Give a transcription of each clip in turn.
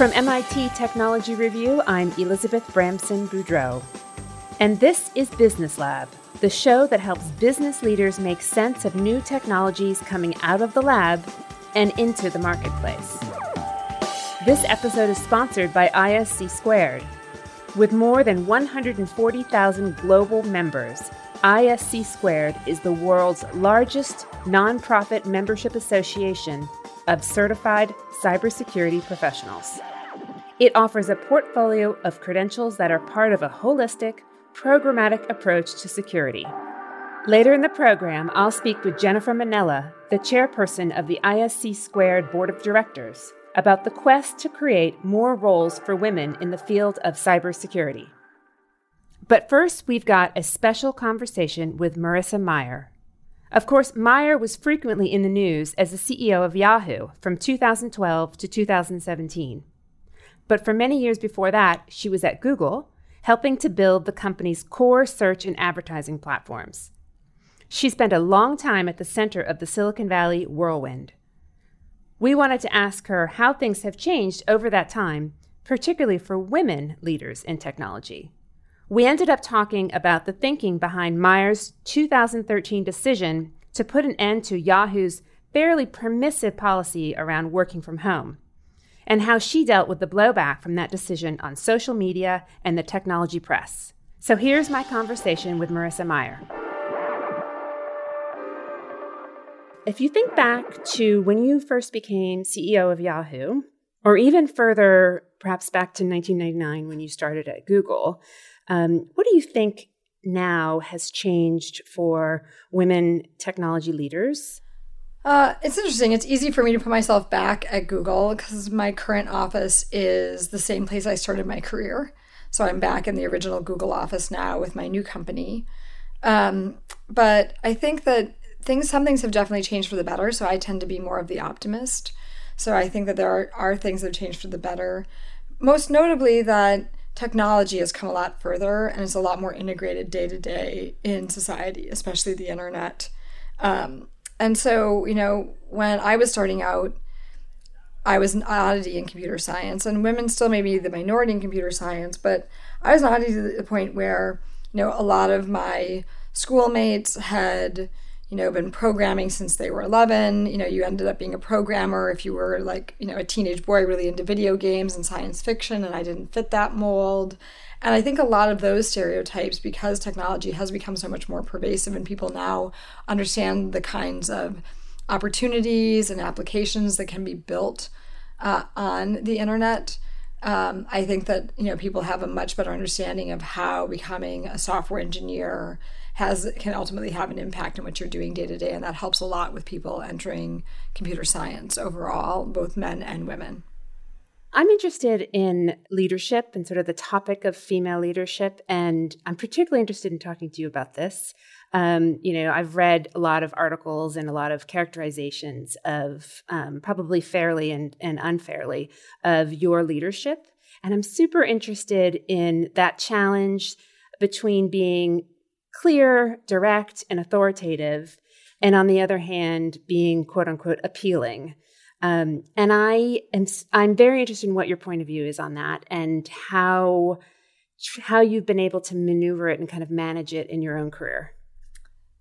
From MIT Technology Review, I'm Elizabeth Bramson Boudreau. And this is Business Lab, the show that helps business leaders make sense of new technologies coming out of the lab and into the marketplace. This episode is sponsored by ISC Squared. With more than 140,000 global members, ISC Squared is the world's largest nonprofit membership association of certified cybersecurity professionals. It offers a portfolio of credentials that are part of a holistic, programmatic approach to security. Later in the program, I'll speak with Jennifer Minella, the chairperson of the ISC Squared Board of Directors, about the quest to create more roles for women in the field of cybersecurity. But first, we've got a special conversation with Marissa Mayer. Of course, Mayer was frequently in the news as the CEO of Yahoo from 2012 to 2017. But for many years before that, she was at Google, helping to build the company's core search and advertising platforms. She spent a long time at the center of the Silicon Valley whirlwind. We wanted to ask her how things have changed over that time, particularly for women leaders in technology. We ended up talking about the thinking behind Mayer's 2013 decision to put an end to Yahoo's fairly permissive policy around working from home and how she dealt with the blowback from that decision on social media and the technology press. So here's my conversation with Marissa Mayer. If you think back to when you first became CEO of Yahoo, or even further, perhaps back to 1999 when you started at Google, um, what do you think now has changed for women technology leaders? Uh, it's interesting. It's easy for me to put myself back at Google because my current office is the same place I started my career. So I'm back in the original Google office now with my new company. Um, but I think that things, some things have definitely changed for the better. So I tend to be more of the optimist. So I think that there are, are things that have changed for the better. Most notably, that technology has come a lot further and is a lot more integrated day to day in society, especially the internet. Um, and so, you know, when I was starting out, I was an oddity in computer science, and women still may be the minority in computer science, but I was an oddity to the point where, you know, a lot of my schoolmates had, you know, been programming since they were 11. You know, you ended up being a programmer if you were like, you know, a teenage boy really into video games and science fiction, and I didn't fit that mold. And I think a lot of those stereotypes, because technology has become so much more pervasive and people now understand the kinds of opportunities and applications that can be built uh, on the internet. Um, I think that you know people have a much better understanding of how becoming a software engineer has can ultimately have an impact on what you're doing day to day, and that helps a lot with people entering computer science overall, both men and women. I'm interested in leadership and sort of the topic of female leadership, and I'm particularly interested in talking to you about this. Um, you know, I've read a lot of articles and a lot of characterizations of um, probably fairly and, and unfairly of your leadership. And I'm super interested in that challenge between being clear, direct, and authoritative, and on the other hand, being quote unquote appealing. Um, and I am I'm very interested in what your point of view is on that and how how you've been able to maneuver it and kind of manage it in your own career.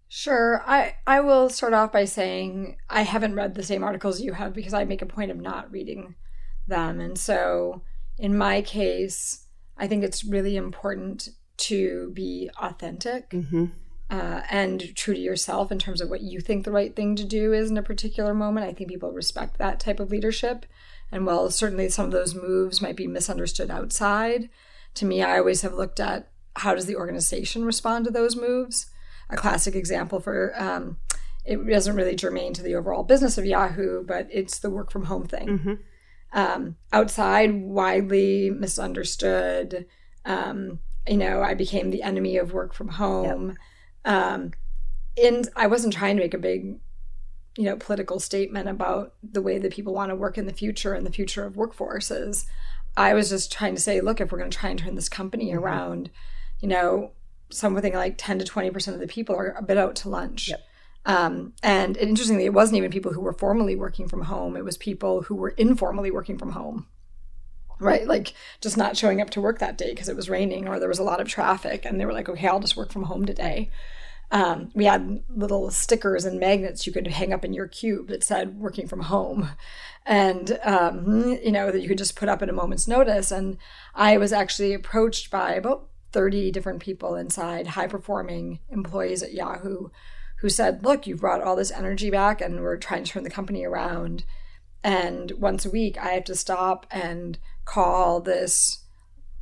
Sure. I, I will start off by saying I haven't read the same articles you have because I make a point of not reading them. And so in my case, I think it's really important to be authentic. Mm-hmm uh, and true to yourself in terms of what you think the right thing to do is in a particular moment. I think people respect that type of leadership. And while certainly some of those moves might be misunderstood outside, to me, I always have looked at how does the organization respond to those moves. A classic example for um, it isn't really germane to the overall business of Yahoo, but it's the work from home thing. Mm-hmm. Um, outside, widely misunderstood. Um, you know, I became the enemy of work from home. Yep um, and I wasn't trying to make a big, you know, political statement about the way that people want to work in the future and the future of workforces. I was just trying to say, look, if we're going to try and turn this company mm-hmm. around, you know, something like 10 to 20% of the people are a bit out to lunch. Yep. Um, and interestingly, it wasn't even people who were formally working from home, it was people who were informally working from home. Right? Like just not showing up to work that day because it was raining or there was a lot of traffic. And they were like, okay, I'll just work from home today. Um, we had little stickers and magnets you could hang up in your cube that said working from home. And, um, you know, that you could just put up at a moment's notice. And I was actually approached by about 30 different people inside, high performing employees at Yahoo, who said, Look, you've brought all this energy back and we're trying to turn the company around. And once a week, I have to stop and call this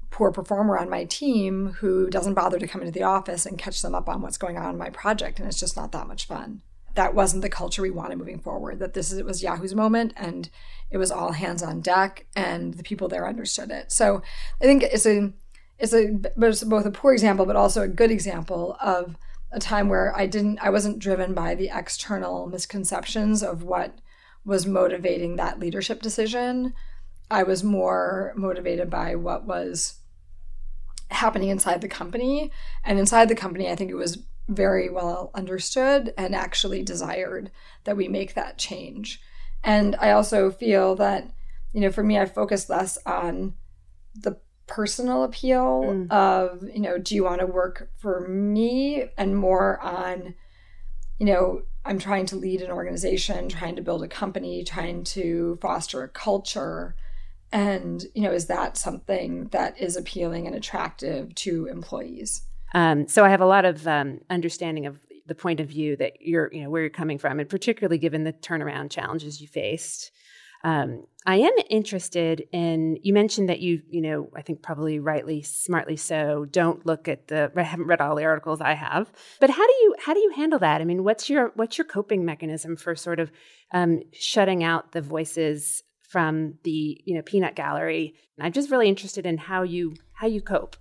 poor performer on my team who doesn't bother to come into the office and catch them up on what's going on in my project. And it's just not that much fun. That wasn't the culture we wanted moving forward. That this is, it was Yahoo's moment and it was all hands on deck and the people there understood it. So I think it's a it's a it's both a poor example but also a good example of a time where I didn't I wasn't driven by the external misconceptions of what was motivating that leadership decision. I was more motivated by what was happening inside the company. And inside the company, I think it was very well understood and actually desired that we make that change. And I also feel that, you know, for me, I focused less on the personal appeal mm. of, you know, do you want to work for me and more on, you know, I'm trying to lead an organization, trying to build a company, trying to foster a culture and you know is that something that is appealing and attractive to employees? Um, so i have a lot of um, understanding of the point of view that you're you know where you're coming from and particularly given the turnaround challenges you faced. Um, i am interested in you mentioned that you you know i think probably rightly smartly so don't look at the i haven't read all the articles i have but how do you how do you handle that? I mean what's your what's your coping mechanism for sort of um, shutting out the voices from the you know peanut gallery. And i'm just really interested in how you how you cope.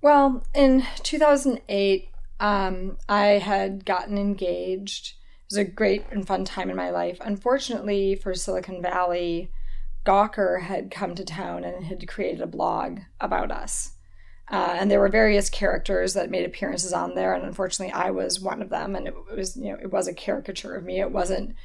Well in 2008 um, i had gotten engaged. It was a great and fun time in my life. Unfortunately for silicon valley gawker had come to town and had created a blog about us. Uh, and there were various characters that made appearances on there and unfortunately i was one of them and it was you know it was a caricature of me. It wasn't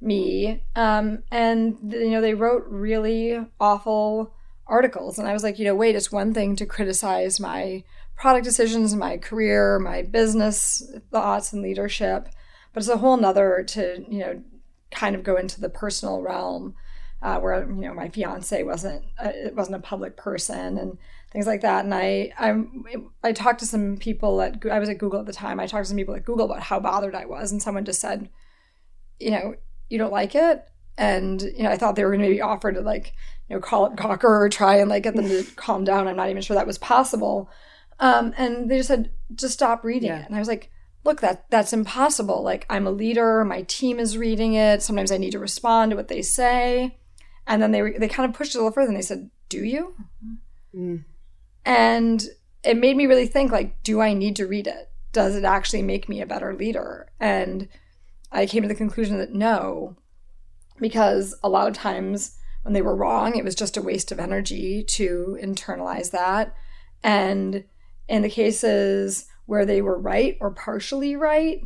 me. Um, and, you know, they wrote really awful articles. And I was like, you know, wait, it's one thing to criticize my product decisions, my career, my business thoughts and leadership, but it's a whole nother to, you know, kind of go into the personal realm. Uh, where you know my fiance wasn't uh, it wasn't a public person and things like that and I I I talked to some people at I was at Google at the time I talked to some people at Google about how bothered I was and someone just said you know you don't like it. And you know i thought they were going to be offered to like you know call up gawker or try and like get them to calm down. I'm not even sure that was possible. Um, and they just said just stop reading yeah. it. And i was like look that that's impossible. Like i'm a leader. My team is reading it. Sometimes i need to respond to what they say. And then they they kind of pushed it a little further and they said do you? Mm. and it made me really think like do i need to read it? Does it actually make me a better leader? And I came to the conclusion that no, because a lot of times when they were wrong, it was just a waste of energy to internalize that. And in the cases where they were right or partially right,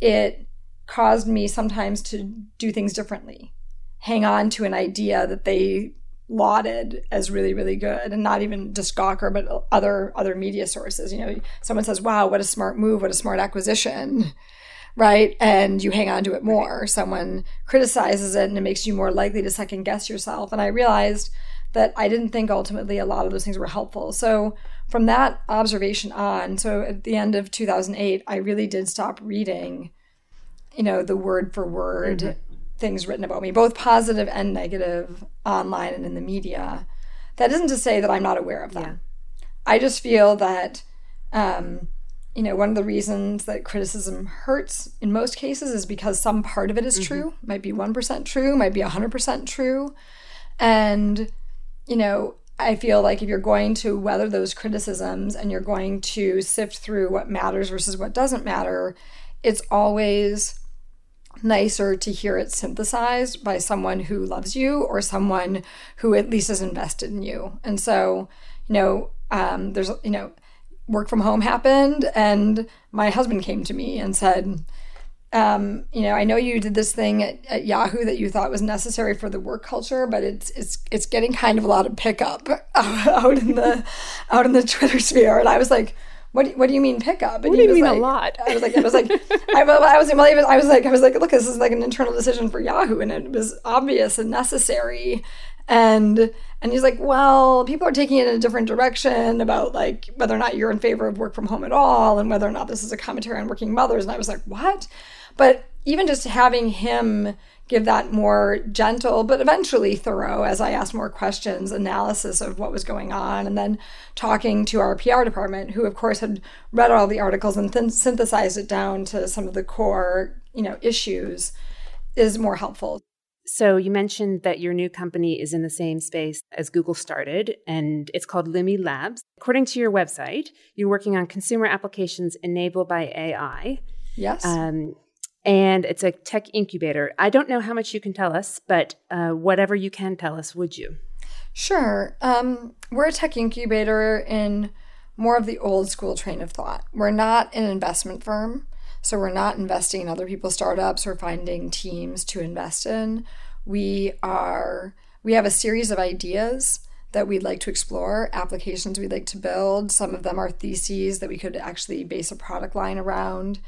it caused me sometimes to do things differently, hang on to an idea that they lauded as really really good and not even just gawker but other other media sources. You know someone says wow what a smart move what a smart acquisition right? And you hang on to it more. Someone criticizes it and it makes you more likely to second guess yourself. And I realized that I didn't think ultimately a lot of those things were helpful. So from that observation on, so at the end of 2008, I really did stop reading, you know, the word for word mm-hmm. things written about me, both positive and negative online and in the media. That isn't to say that I'm not aware of them. Yeah. I just feel that um, you know, one of the reasons that criticism hurts in most cases is because some part of it is mm-hmm. true, might be 1% true, might be 100% true. And, you know, I feel like if you're going to weather those criticisms and you're going to sift through what matters versus what doesn't matter, it's always nicer to hear it synthesized by someone who loves you or someone who at least is invested in you. And so, you know, um, there's, you know, work from home happened and my husband came to me and said um, you know, I know you did this thing at, at, Yahoo that you thought was necessary for the work culture, but it's it's it's getting kind of a lot of pickup out in the out in the Twitter sphere. And I was like, what do, what do you mean pickup? And what do you mean like, a lot? I was like, I was like, I, I was, well, even, I was like, I was like, look, this is like an internal decision for Yahoo, and it was obvious and necessary. And and he's like, well, people are taking it in a different direction about like whether or not you're in favor of work from home at all, and whether or not this is a commentary on working mothers. And I was like, what? But even just having him give that more gentle, but eventually thorough, as I asked more questions, analysis of what was going on, and then talking to our PR department, who of course had read all the articles and th- synthesized it down to some of the core, you know, issues, is more helpful. So you mentioned that your new company is in the same space as Google started, and it's called Lumi Labs. According to your website, you're working on consumer applications enabled by AI. Yes. Um, and it's a tech incubator. I don't know how much you can tell us, but uh, whatever you can tell us, would you? Sure. Um, we're a tech incubator in more of the old school train of thought. We're not an investment firm, so we're not investing in other people's startups or finding teams to invest in. We are we have a series of ideas that we'd like to explore, applications we'd like to build. Some of them are theses that we could actually base a product line around.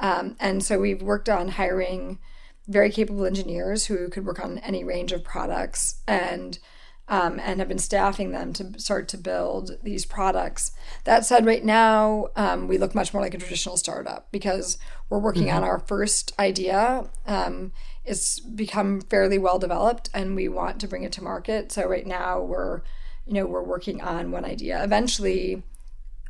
Um, and so we've worked on hiring very capable engineers who could work on any range of products and um, and have been staffing them to start to build these products. That said, right now um, we look much more like a traditional startup because we're working mm-hmm. on our first idea. Um, it's become fairly well developed, and we want to bring it to market. So right now we're, you know, we're working on one idea. Eventually,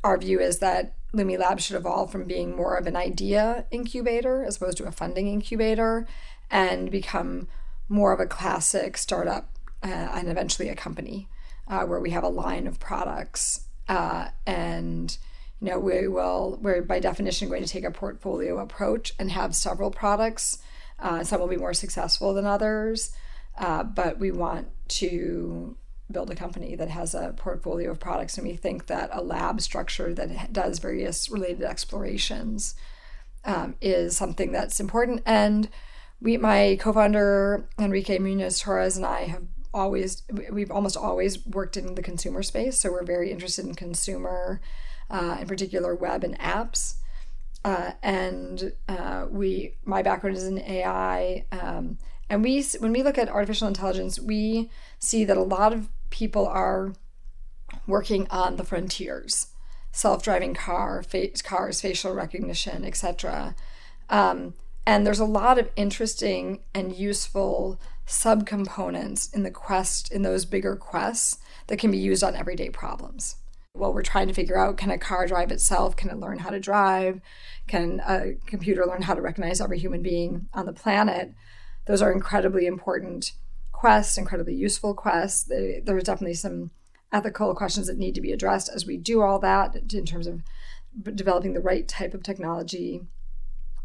our view is that Lumi Labs should evolve from being more of an idea incubator as opposed to a funding incubator and become more of a classic startup uh, and eventually a company uh, where we have a line of products uh, and you know we will we're by definition going to take a portfolio approach and have several products. Uh, some will be more successful than others uh, but we want to build a company that has a portfolio of products and we think that a lab structure that does various related explorations um, is something that's important. And we my co-founder enrique munoz torres and i have always we've almost always worked in the consumer space so we're very interested in consumer uh, in particular web and apps. Uh, and uh, we my background is in ai um, and we when we look at artificial intelligence we see that a lot of people are working on the frontiers. Self-driving car fa- cars facial recognition etc um, and there's a lot of interesting and useful subcomponents in the quest in those bigger quests that can be used on everyday problems. Well we're trying to figure out can a car drive itself? Can it learn how to drive? Can a computer learn how to recognize every human being on the planet? Those are incredibly important quests, incredibly useful quests. They, there's definitely some ethical questions that need to be addressed as we do all that in terms of developing the right type of technology.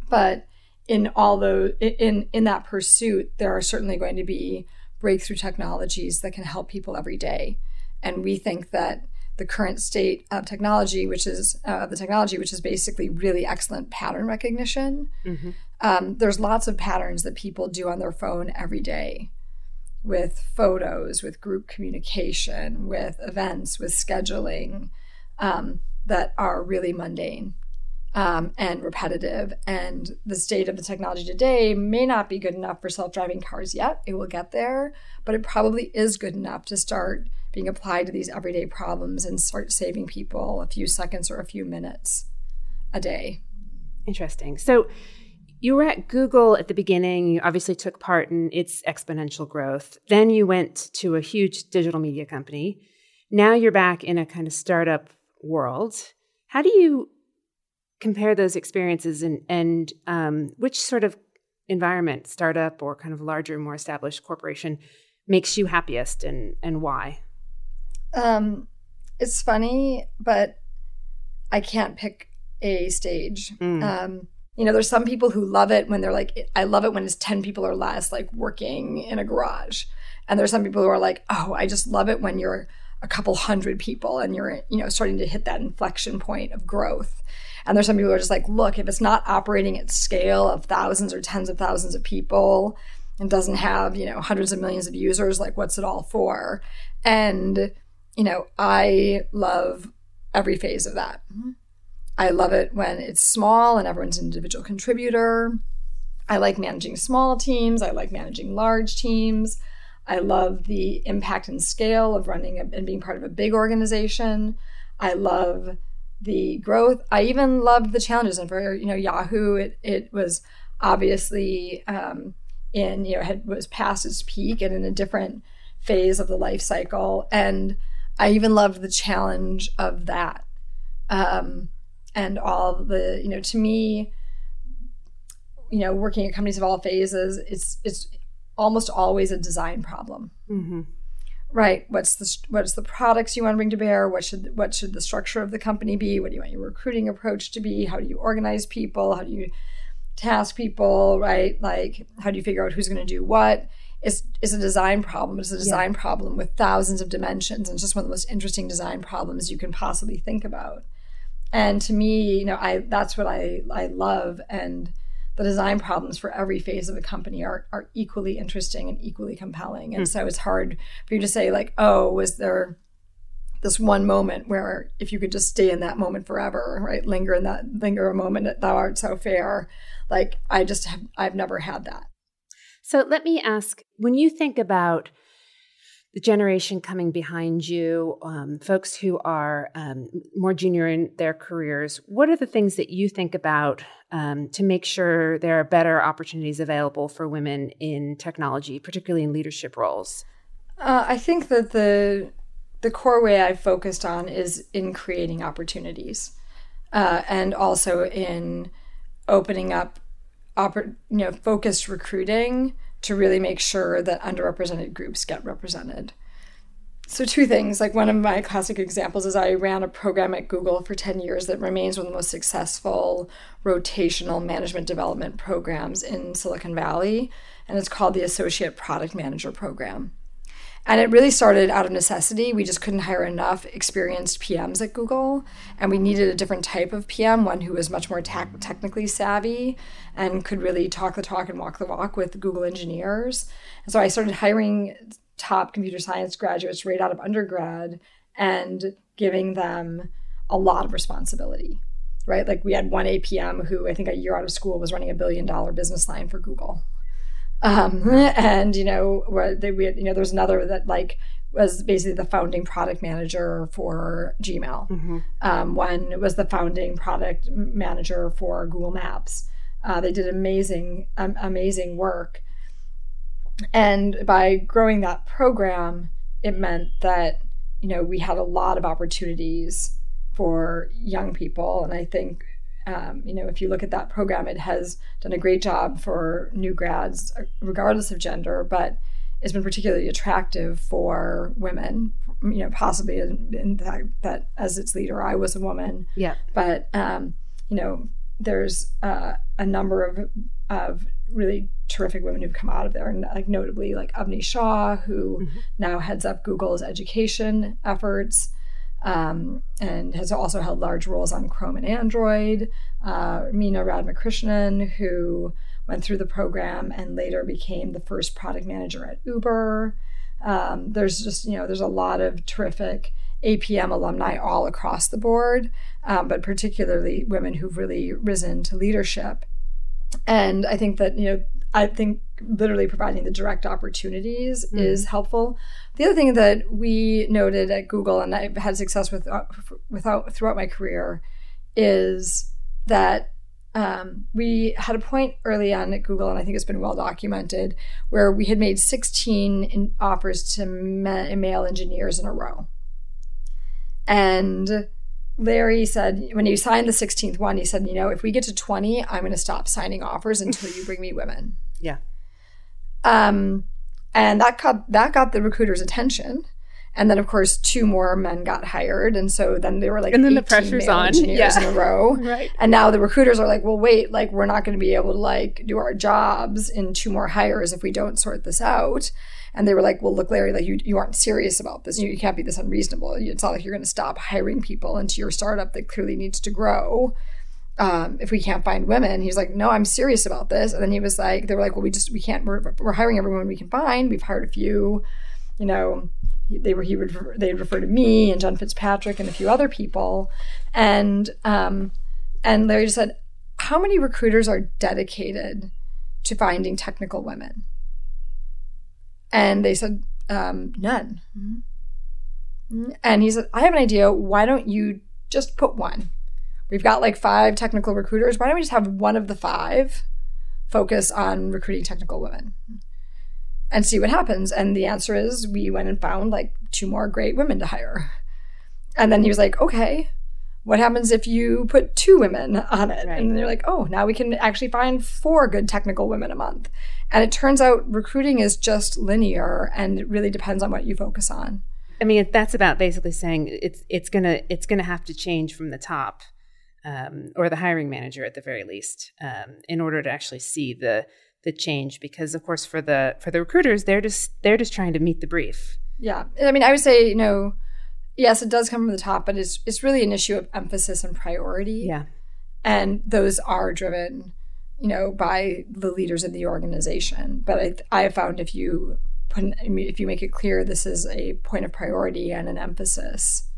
But in all those in in that pursuit, there are certainly going to be breakthrough technologies that can help people every day. And we think that the current state of technology, which is uh, the technology, which is basically really excellent pattern recognition. Mm-hmm. Um, there's lots of patterns that people do on their phone every day with photos, with group communication, with events, with scheduling um, that are really mundane um, and repetitive. And the state of the technology today may not be good enough for self driving cars yet. It will get there, but it probably is good enough to start being applied to these everyday problems and start saving people a few seconds or a few minutes a day. Interesting. So, you were at Google at the beginning. You obviously took part in its exponential growth. Then you went to a huge digital media company. Now you're back in a kind of startup world. How do you compare those experiences and, and um, which sort of environment, startup or kind of larger, more established corporation, makes you happiest and, and why? Um, it's funny, but I can't pick a stage. Mm. Um, you know, there's some people who love it when they're like, I love it when it's 10 people or less, like working in a garage. And there's some people who are like, oh, I just love it when you're a couple hundred people and you're, you know, starting to hit that inflection point of growth. And there's some people who are just like, look, if it's not operating at scale of thousands or tens of thousands of people and doesn't have, you know, hundreds of millions of users, like what's it all for? And, you know, I love every phase of that. Mm-hmm. I love it when it's small and everyone's an individual contributor. I like managing small teams. I like managing large teams. I love the impact and scale of running and being part of a big organization. I love the growth. I even loved the challenges. And for you know Yahoo, it it was obviously um, in you know had was past its peak and in a different phase of the life cycle. And I even loved the challenge of that. Um, and all the you know to me you know working at companies of all phases it's it's almost always a design problem. Mm-hmm. right. What's the what's the products you want to bring to bear? What should what should the structure of the company be? What do you want your recruiting approach to be? How do you organize people? How do you task people? Right? Like how do you figure out who's going to do what? Is is a design problem. It's a design yeah. problem with thousands of dimensions and it's just one of the most interesting design problems you can possibly think about and to me you know i that's what i i love and the design problems for every phase of a company are, are equally interesting and equally compelling. And mm. so it's hard for you to say, like, oh, was there this one moment where if you could just stay in that moment forever, right? Linger in that, linger a moment that thou art so fair. Like, I just have, I've never had that. So let me ask when you think about the generation coming behind you, um, folks who are um, more junior in their careers, what are the things that you think about um, to make sure there are better opportunities available for women in technology, particularly in leadership roles? Uh, I think that the the core way I've focused on is in creating opportunities, uh, and also in opening up, oppor- you know, focused recruiting to really make sure that underrepresented groups get represented. So, two things. Like, one of my classic examples is I ran a program at Google for 10 years that remains one of the most successful rotational management development programs in Silicon Valley. And it's called the Associate Product Manager Program. And it really started out of necessity. We just couldn't hire enough experienced PMs at Google. And we needed a different type of PM, one who was much more te- technically savvy and could really talk the talk and walk the walk with Google engineers. And so I started hiring top computer science graduates right out of undergrad and giving them a lot of responsibility right like we had one apm who i think a year out of school was running a billion dollar business line for google um, and you know where they, we had, you know there's another that like was basically the founding product manager for Gmail. Mm-hmm. Um, one was the founding product manager for Google Maps. Uh, they did amazing, um, amazing work. And by growing that program, it meant that you know we had a lot of opportunities for young people, and I think um, you know, if you look at that program, it has done a great job for new grads, uh, regardless of gender, but it's been particularly attractive for women. You know, possibly in, in fact that as its leader, I was a woman. Yeah. But um, you know, there's uh, a number of of really terrific women who've come out of there, and like notably like Avni Shah, who mm-hmm. now heads up Google's education efforts um, and has also held large roles on Chrome and Android. Uh, Mina Radhakrishnan, who went through the program and later became the first product manager at Uber. Um, there's just, you know, there's a lot of terrific APM alumni all across the board, um, but particularly women who've really risen to leadership. And I think that, you know, I think literally providing the direct opportunities mm. is helpful. The other thing that we noted at Google, and I've had success with uh, without throughout my career, is that um, we had a point early on at Google, and I think it's been well documented, where we had made 16 offers to male engineers in a row. And Larry said, when he signed the 16th one, he said, you know, if we get to 20, I'm going to stop signing offers until you bring me women. Yeah. Um, and that got that got the recruiter's attention. And then, of course, two more men got hired, and so then they were like, and then the pressure's on, yeah. in a row, right? And now the recruiters are like, well, wait, like we're not going to be able to like do our jobs in two more hires if we don't sort this out. And they were like, well, look, Larry, like you you aren't serious about this. You, you can't be this unreasonable. It's not like you're going to stop hiring people into your startup that clearly needs to grow. Um, if we can't find women. He's like, no, I'm serious about this. And then he was like, they were like, well, we just, we can't, we're, we're hiring everyone we can find. We've hired a few, you know, they were, he would, they would refer to me and Jen Fitzpatrick and a few other people. And, um, and Larry just said, how many recruiters are dedicated to finding technical women? And they said, um, none. Mm-hmm. And he said, I have an idea. Why don't you just put one? We've got like five technical recruiters. Why don't we just have one of the five focus on recruiting technical women and see what happens? And the answer is we went and found like two more great women to hire. And then he was like, okay, what happens if you put two women on it? Right. And they're like, oh, now we can actually find four good technical women a month. And it turns out recruiting is just linear and it really depends on what you focus on. I mean, that's about basically saying it's it's gonna it's gonna have to change from the top, um, or the hiring manager at the very least, um, in order to actually see the the change. Because of course, for the for the recruiters, they're just they're just trying to meet the brief. Yeah, I mean, I would say you know yes, it does come from the top, but it's it's really an issue of emphasis and priority. Yeah. And those are driven, you know, by the leaders of the organization. But I, I have found if you put if you make it clear this is a point of priority and an emphasis,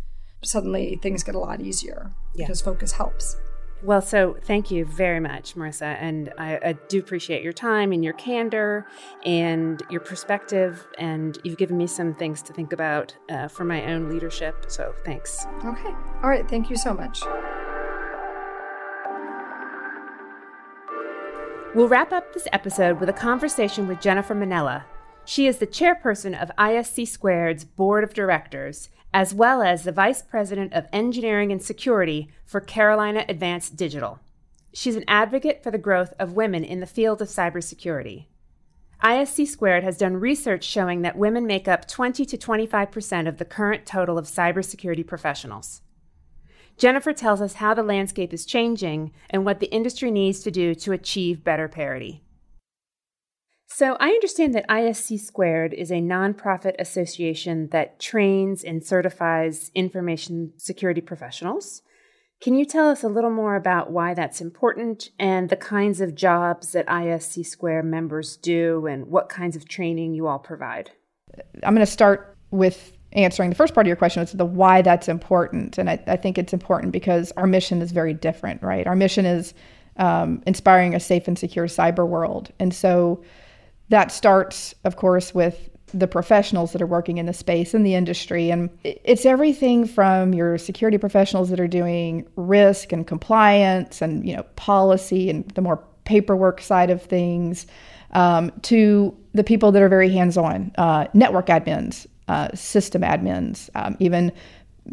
suddenly things get a lot easier yeah. because focus helps. Well, so thank you very much, Marissa. And I, I, do appreciate your time and your candor and your perspective. And you've given me some things to think about uh, for my own leadership. So thanks. Okay. All right. Thank you so much. We'll wrap up this episode with a conversation with Jennifer Minella. She is the chairperson of ISC Squared's board of directors as well as the Vice President of Engineering and Security for Carolina Advanced Digital. She's an advocate for the growth of women in the field of cybersecurity. ISC Squared has done research showing that women make up 20 to 25% of the current total of cybersecurity professionals. Jennifer tells us how the landscape is changing and what the industry needs to do to achieve better parity. So I understand that ISC Squared is a nonprofit association that trains and certifies information security professionals. Can you tell us a little more about why that's important and the kinds of jobs that ISC Square members do and what kinds of training you all provide? I'm going to start with answering the first part of your question, is the why that's important. And I, I think it's important because our mission is very different, right? Our mission is um, inspiring a safe and secure cyber world. And so that starts, of course, with the professionals that are working in the space in the industry. And it's everything from your security professionals that are doing risk and compliance and you know policy and the more paperwork side of things, um, to the people that are very hands-on, uh, network admins, uh, system admins, um, even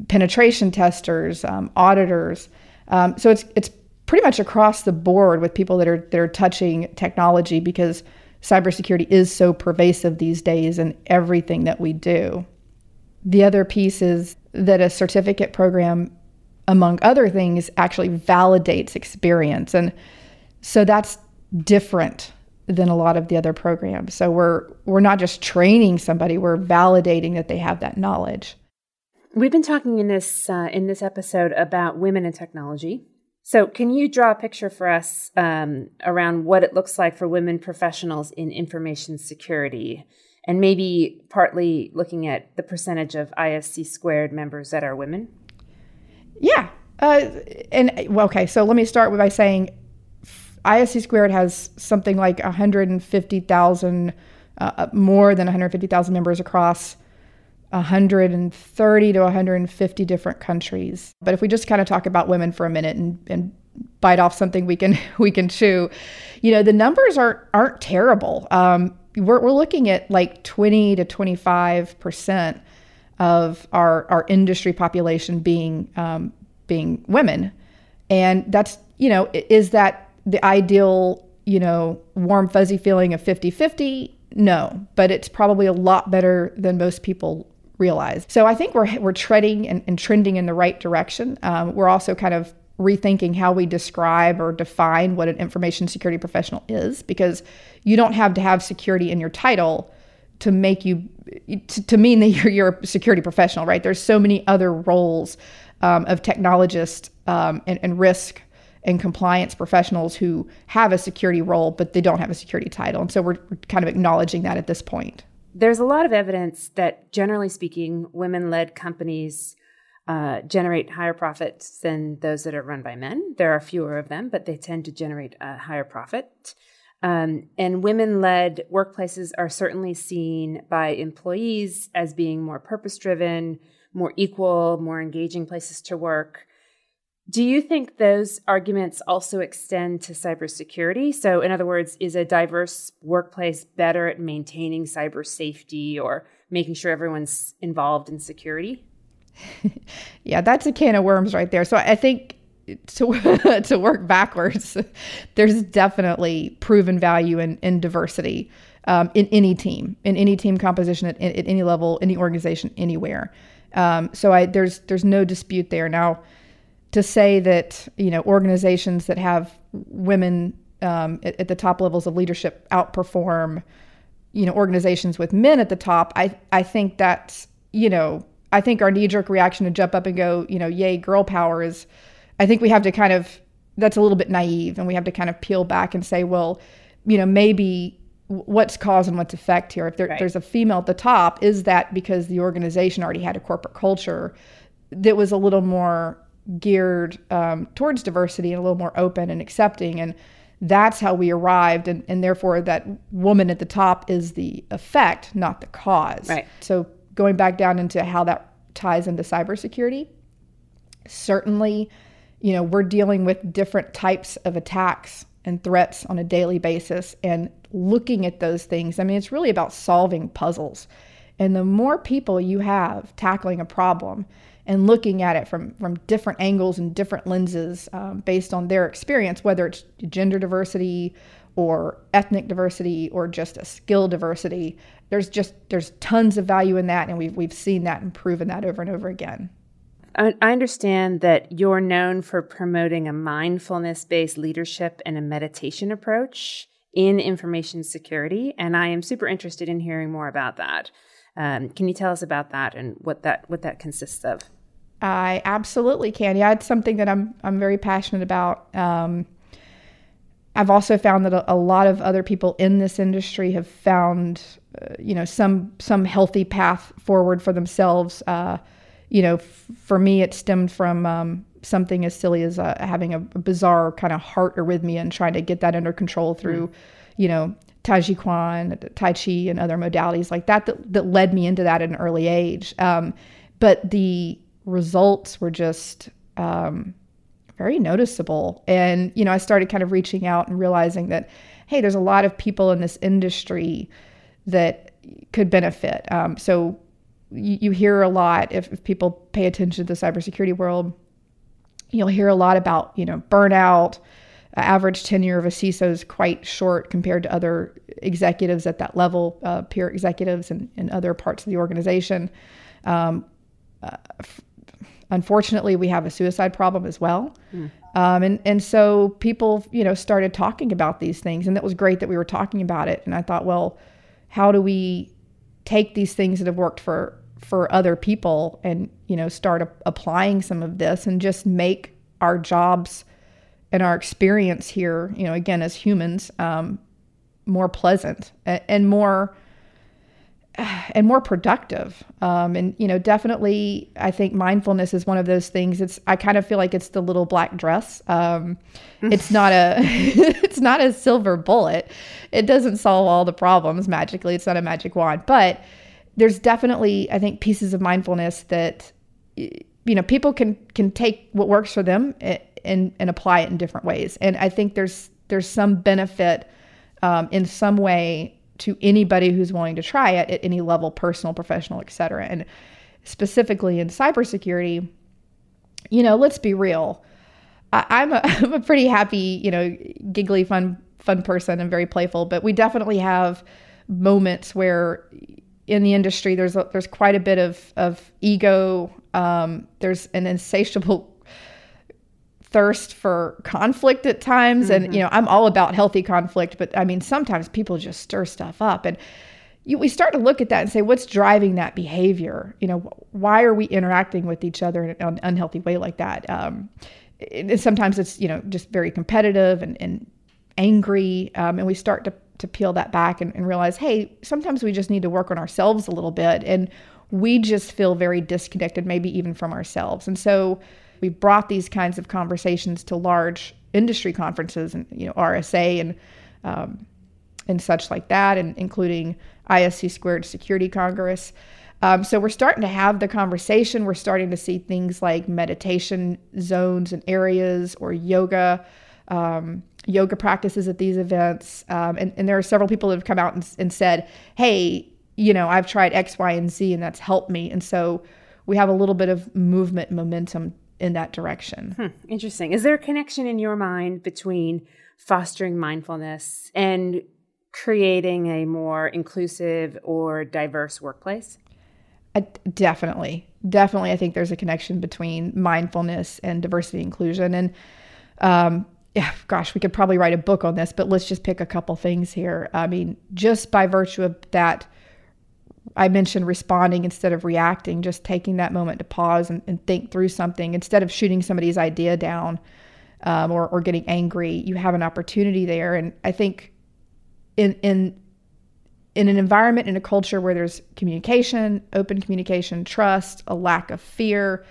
penetration testers, um, auditors. Um, so it's it's pretty much across the board with people that are that are touching technology because cybersecurity is so pervasive these days in everything that we do. The other piece is that a certificate program, among other things, actually validates experience. And so that's different than a lot of the other programs. So we're we're not just training somebody, we're validating that they have that knowledge. We've been talking in this uh, in this episode about women in technology, so, can you draw a picture for us um, around what it looks like for women professionals in information security, and maybe partly looking at the percentage of ISC squared members that are women? Yeah, uh, and well, okay. So let me start by saying ISC squared has something like 150,000, uh, more than 150,000 members across 130 to 150 different countries. But if we just kind of talk about women for a minute and, and bite off something we can we can chew, you know, the numbers aren't aren't terrible. Um, we're we're looking at like 20 to 25 percent of our our industry population being um, being women, and that's you know is that the ideal you know warm fuzzy feeling of 50 50 no but it's probably a lot better than most people realize. So I think we're, we're treading and, and trending in the right direction. Um, we're also kind of rethinking how we describe or define what an information security professional is because you don't have to have security in your title to make you to, to mean that you're, you're a security professional right there's so many other roles um, of technologists um, and, and, risk and compliance professionals who have a security role, but they don't have a security title. And so we're kind of acknowledging that at this point. There's a lot of evidence that, generally speaking, women led companies uh, generate higher profits than those that are run by men. There are fewer of them, but they tend to generate a higher profit. Um, and women led workplaces are certainly seen by employees as being more purpose driven, more equal, more engaging places to work. Do you think those arguments also extend to cybersecurity? So, in other words, is a diverse workplace better at maintaining cyber safety or making sure everyone's involved in security? yeah, that's a can of worms right there. So, I think to to work backwards, there's definitely proven value in, in diversity um, in any team, in any team composition at, at any level, any organization, anywhere. Um, so I there's there's no dispute there. Now, to say that you know organizations that have women um, at, at, the top levels of leadership outperform you know organizations with men at the top, I I think that's you know I think our knee jerk reaction to jump up and go you know yay girl power is I think we have to kind of that's a little bit naive and we have to kind of peel back and say well you know maybe what's cause and what's effect here. If there, right. there's a female at the top, is that because the organization already had a corporate culture that was a little more geared um, towards diversity and a little more open and accepting? And that's how we arrived. And, and therefore, that woman at the top is the effect, not the cause. Right. So, going back down into how that ties into cybersecurity, certainly, you know, we're dealing with different types of attacks and threats on a daily basis. And looking at those things. I mean, it's really about solving puzzles. And the more people you have tackling a problem and looking at it from, from different angles and different lenses um, based on their experience, whether it's gender diversity or ethnic diversity or just a skill diversity, there's just there's tons of value in that, and we've we've seen that and proven that over and over again. I understand that you're known for promoting a mindfulness based leadership and a meditation approach in information security, and I am super interested in hearing more about that. Um, can you tell us about that and what that what that consists of? I absolutely can. Yeah, it's something that I'm I'm very passionate about. Um, I've also found that a, a, lot of other people in this industry have found, uh, you know, some some healthy path forward for themselves. Uh, you know, f- for me, it stemmed from um, something as silly as uh, having a, bizarre kind of heart arrhythmia and trying to get that under control through, mm. you know, Taiji Chuan, Tai Chi, and other modalities like that that, that led me into that at an early age. Um, but the results were just um, very noticeable. And, you know, I started kind of reaching out and realizing that, hey, there's a lot of people in this industry that could benefit. Um, so you, you, hear a lot if, if people pay attention to the cybersecurity world You'll hear a lot about, you know, burnout. Average tenure of a CISO is quite short compared to other executives at that level, uh, peer executives and, and other parts of the organization. Um, uh, f- unfortunately, we have a suicide problem as well. Mm. Um, and, and so people, you know, started talking about these things and it was great that we were talking about it. And I thought, well, how do we take these things that have worked for for other people and you know start a- applying some of this and just make our jobs and our experience here you know again as humans um, more pleasant and, and more and more productive. Um, and you know definitely i think mindfulness is one of those things. It's i kind of feel like it's the little black dress. Um, it's not a it's not a silver bullet. It doesn't solve all the problems magically. It's not a magic wand. But there's definitely I think pieces of mindfulness that you know people can can take what works for them and and apply it in different ways. And I think there's there's some benefit um, in some way to anybody who's willing to try it at any level, personal, professional, et cetera. And specifically in cybersecurity, you know, let's be real. I, am a I'm a pretty happy, you know, giggly, fun fun person and very playful, but we definitely have moments where in the industry, there's a, there's quite a bit of of ego. Um, there's an insatiable thirst for conflict at times, mm-hmm. and you know I'm all about healthy conflict, but I mean sometimes people just stir stuff up, and you, we start to look at that and say, what's driving that behavior? You know, why are we interacting with each other in an unhealthy way like that? Um, it, sometimes it's you know just very competitive and, and angry, um, and we start to to peel that back and, and realize, hey, sometimes we just need to work on ourselves a little bit, and we just feel very disconnected, maybe even from ourselves, and so we brought these kinds of conversations to large industry conferences and you know RSA and um, and such like that, and including ISC Squared Security Congress. Um, so we're starting to have the conversation. We're starting to see things like meditation zones and areas or yoga. Um, yoga practices at these events. Um, and, and, there are several people that have come out and, and, said, hey, you know, I've tried X, Y, and Z, and that's helped me. And so we have a little bit of movement momentum in that direction. Hmm, interesting. Is there a connection in your mind between fostering mindfulness and creating a more inclusive or diverse workplace? Uh, definitely. Definitely. I think there's a connection between mindfulness and diversity inclusion. And um, yeah, gosh, we could probably write a book on this, but let's just pick a couple things here. I mean, just by virtue of that, I mentioned responding instead of reacting, just taking that moment to pause and, and think through something instead of shooting somebody's idea down um, or, or getting angry. You have an opportunity there. And I think in, in in an environment in a culture where there's communication, open communication, trust, a lack of fear,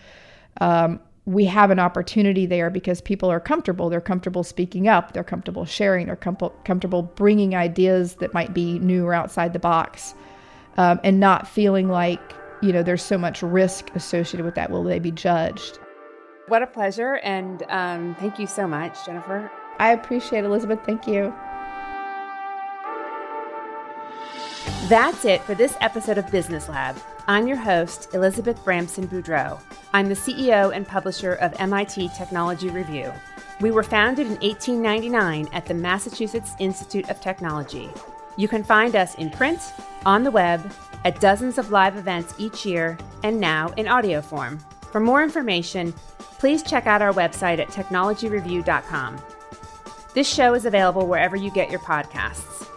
um, we have an opportunity there because people are comfortable. They're comfortable speaking up. They're comfortable sharing. They're com- comfortable bringing ideas that might be new or outside the box, um, and not feeling like you know there's so much risk associated with that. Will they be judged? What a pleasure, and um, thank you so much, Jennifer. I appreciate it, Elizabeth. Thank you. That's it for this episode of Business Lab. I'm your host, Elizabeth Bramson Boudreau. I'm the CEO and publisher of MIT Technology Review. We were founded in 1899 at the Massachusetts Institute of Technology. You can find us in print, on the web, at dozens of live events each year, and now in audio form. For more information, please check out our website at technologyreview.com. This show is available wherever you get your podcasts.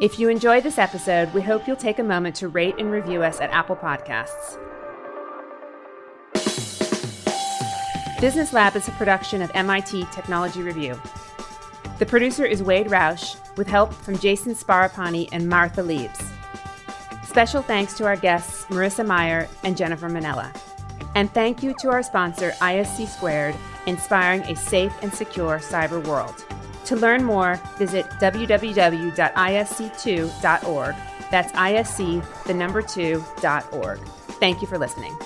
If you enjoyed this episode, we hope you'll take a moment to rate and review us at Apple Podcasts. Business Lab is a production of MIT Technology Review. The producer is Wade Roush, with help from Jason Sparapani and Martha Leibs. Special thanks to our guests Marissa Mayer and Jennifer Minella. And thank you to our sponsor, ISC Squared, inspiring a safe and secure cyber world. To learn more, visit www.isc2.org. That's ISC, the number two, dot org. Thank you for listening.